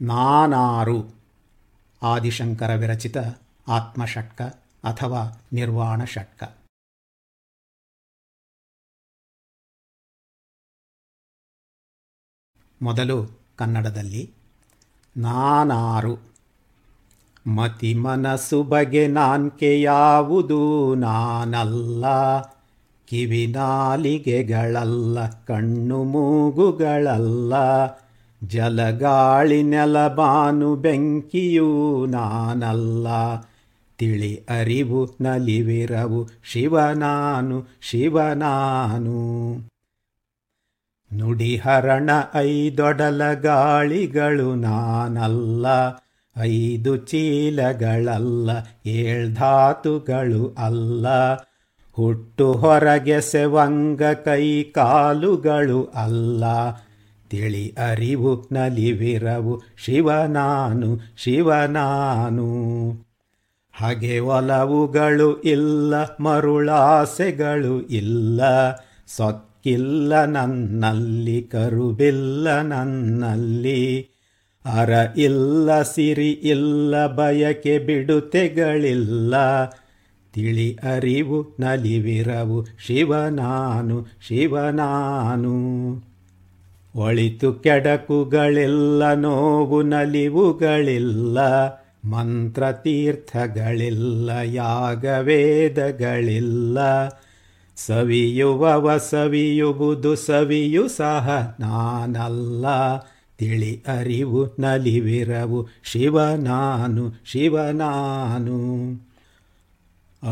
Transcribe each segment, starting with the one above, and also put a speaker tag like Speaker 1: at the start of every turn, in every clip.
Speaker 1: ನಾನಾರು. ಆದಿಶಂಕರ ವಿರಚಿತ ಆತ್ಮಷಟ್ಕ ಅಥವಾ ನಿರ್ವಾಣ ಷಟ್ಕ. ಮೊದಲು ಕನ್ನಡದಲ್ಲಿ ನಾನಾರು. ಮತಿ ಮನಸ್ಸು ಬಗೆ ನಾನ್ಕೆ ಯಾವುದು ನಾನಲ್ಲ. ಕಿವಿ ನಾಲಿಗೆಗಳಲ್ಲ, ಕಣ್ಣು ಮೂಗುಗಳಲ್ಲ. ಜಲಗಾಳಿ ನೆಲಬಾನು ಬೆಂಕಿಯೂ ನಾನಲ್ಲ. ತಿಳಿ ಅರಿವು ನಲಿವಿರವು ಶಿವನಾನು ಶಿವನಾನು ನುಡಿಹರಣ ಐದೊಡಲ ಗಾಳಿಗಳು ನಾನಲ್ಲ. ಐದು ಚೀಲಗಳಲ್ಲ ಏಳ್ಧಾತುಗಳು ಅಲ್ಲ. ಹುಟ್ಟು ಹೊರಗೆ ಸೆವಂಗ ಕೈ ಕಾಲುಗಳು ಅಲ್ಲ. ತಿಳಿ ಅರಿವು ನಲಿವಿರವು. ಶಿವನಾನು ಶಿವನಾನು ಹಾಗೆ ಒಲವುಗಳು ಇಲ್ಲ, ಮರುಳಾಸೆಗಳು ಇಲ್ಲ. ಸೊಕ್ಕಿಲ್ಲ ನನ್ನಲ್ಲಿ ಕರುಬಿಲ್ಲ ನನ್ನಲ್ಲಿ. ಅರ ಇಲ್ಲ, ಸಿರಿ ಇಲ್ಲ, ಬಯಕೆ ಬಿಡುತೆಗಳಿಲ್ಲ. ತಿಳಿ ಅರಿವು ನಲಿವಿರವು. ಶಿವನಾನು ಶಿವನಾನು ಒಳಿತು ಕೆಡಕುಗಳಿಲ್ಲ, ನೋವು ನಲಿವುಗಳಿಲ್ಲ, ಮಂತ್ರತೀರ್ಥಗಳಿಲ್ಲ, ಯಾಗವೇದಗಳಿಲ್ಲ. ಸವಿಯುವವ ಸವಿಯುವುದು ಸವಿಯು ಸಹ ನಾನಲ್ಲ. ತಿಳಿ ಅರಿವು ನಲಿವಿರವು ಶಿವನಾನು ಶಿವನಾನು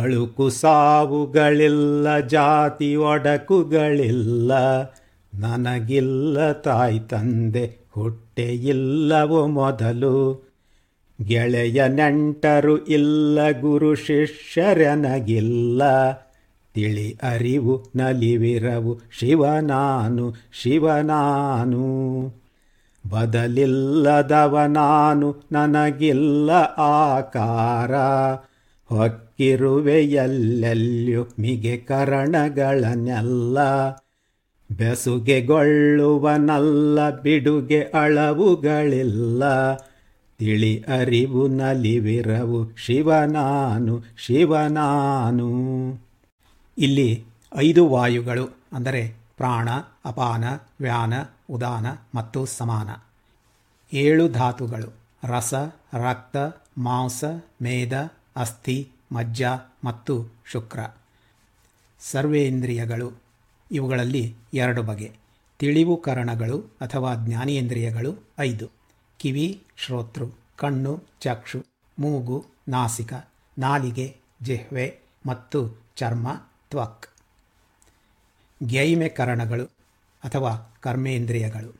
Speaker 1: ಅಳುಕು ಸಾವುಗಳಿಲ್ಲ, ಜಾತಿ ಒಡಕುಗಳಿಲ್ಲ. ನನಗಿಲ್ಲ ತಾಯಿ ತಂದೆ, ಹೊಟ್ಟೆ ಇಲ್ಲವೋ ಮೊದಲು. ಗೆಳೆಯ ನೆಂಟರು ಇಲ್ಲ, ಗುರು ಶಿಷ್ಯರನಗಿಲ್ಲ ತಿಳಿ ಅರಿವು ನಲಿವಿರವು ಶಿವನಾನು ಶಿವನಾನು ಬದಲಿಲ್ಲದವ ನಾನು, ನನಗಿಲ್ಲ ಆಕಾರ. ಹೊಕ್ಕಿರುವೆ ಎಲ್ಲೆಲ್ಲಿಯೂ ಮಿಗೆ ಕರಣಗಳನ್ನೆಲ್ಲ. ಬೆಸುಗೆಗೊಳ್ಳುವನಲ್ಲ ಬಿಡುಗೆ ಅಳವುಗಳಿಲ್ಲ. ತಿಳಿ ಅರಿವು ನಲಿವಿರವು ಶಿವನಾನು ಶಿವನಾನು. ಇಲ್ಲಿ ಐದು ವಾಯುಗಳು, ಅಂದರೆ ಪ್ರಾಣ, ಅಪಾನ, ವ್ಯಾನ, ಉದಾನ ಮತ್ತು ಸಮಾನ. ಏಳು ಧಾತುಗಳು, ರಸ, ರಕ್ತ, ಮಾಂಸ, ಮೇದ, ಅಸ್ಥಿ, ಮಜ್ಜ ಮತ್ತು ಶುಕ್ರ. ಸರ್ವೇಂದ್ರಿಯಗಳು ಇವುಗಳಲ್ಲಿ ಎರಡು ಬಗೆ. ತಿಳಿವು ಕರಣಗಳು ಅಥವಾ ಜ್ಞಾನೇಂದ್ರಿಯಗಳು ಐದು. ಕಿವಿ, ಶ್ರೋತೃ, ಕಣ್ಣು, ಚಕ್ಷು, ಮೂಗು, ನಾಸಿಕ, ನಾಲಿಗೆ, ಜಿಹ್ವೆ ಮತ್ತು ಚರ್ಮ, ತ್ವಕ್. ಗ್ಯೈಮೆ ಕರಣಗಳು ಅಥವಾ ಕರ್ಮೇಂದ್ರಿಯಗಳು.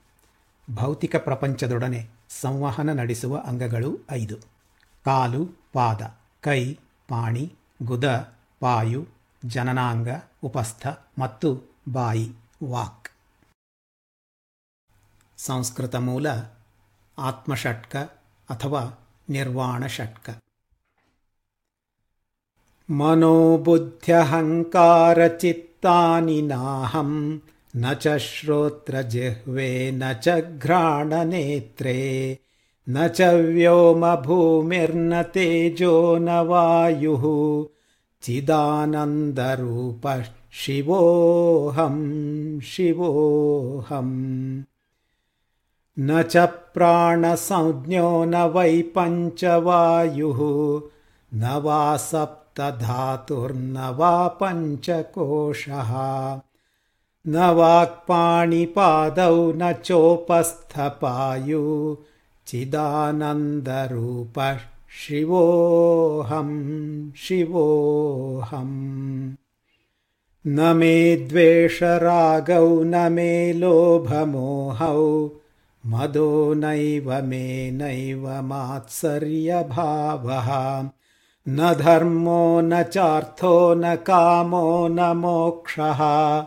Speaker 1: ಭೌತಿಕ ಪ್ರಪಂಚದೊಡನೆ ಸಂವಹನ ನಡೆಸುವ ಅಂಗಗಳು ಐದು. ಕಾಲು, ಪಾದ, ಕೈ, ಪಾಣಿ, ಗುದ, ಪಾಯು, ಜನನಾಂಗ, ಉಪಸ್ಥ ಮತ್ತು वाय् वाक् संस्कृतमूल आत्मषट्क अथवा निर्वाणषट्क मनोबुद्ध्यहङ्कारचित्तानि नाहं न च श्रोत्रजिह्वे न च घ्राणनेत्रे न च व्योमभूमिर्नतेजो न वायुः चिदानन्दरूपः शिवोऽहं शिवोऽहम्। न च प्राणसंज्ञो न वै पञ्चवायुः न वा सप्तधातुर्न वा पञ्चकोशः। न वाक्पाणिपादौ न चोपस्थपायु चिदानन्दरूपः शिवोऽहं शिवोऽहम् न मे द्वेषरागौ, न मे लोभमोहौ। मदो नैव, मे नैव मात्सर्यभावः। न धर्मो, न चार्थो, न कामो, न मोक्षः।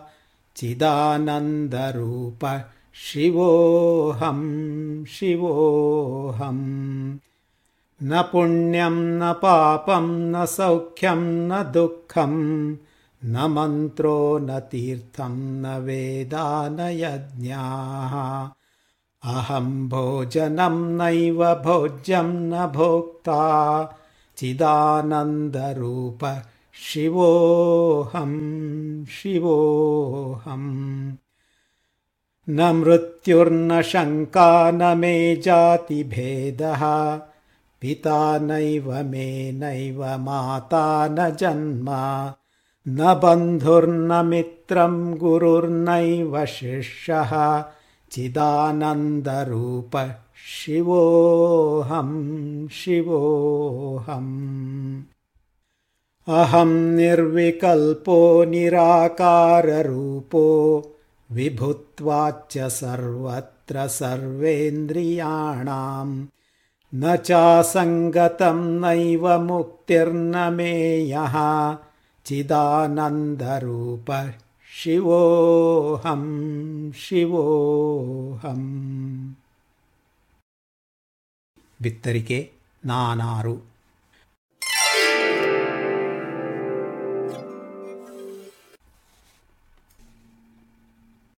Speaker 1: चिदानन्दरूपः, शिवोऽहं, शिवोऽहम्। न पुण्यं न पापं न सौख्यं न दुःखं न मन्त्रो न तीर्थं न वेदा न यज्ञाः। अहं भोजनं नैव भोज्यं न भोक्ता चिदानन्दरूप शिवोऽहं शिवोऽहम् न मृत्युर्न शङ्का न मे जातिभेदः पिता नैव मे नैव माता न जन्म न बन्धुर्न मित्रं गुरुर्नैव शिष्यः चिदानन्दरूप शिवोऽहं शिवोऽहम्। अहं निर्विकल्पो निराकाररूपो विभुत्वाच्च सर्वत्र सर्वेन्द्रियाणाम् न चासङ्गतं नैव मुक्तिर्न मे यः चिदानन्दरूप शिवोऽहं ಶಿವೋಹಂ ಬಿತ್ತರಿಕೆ ನಾನಾರು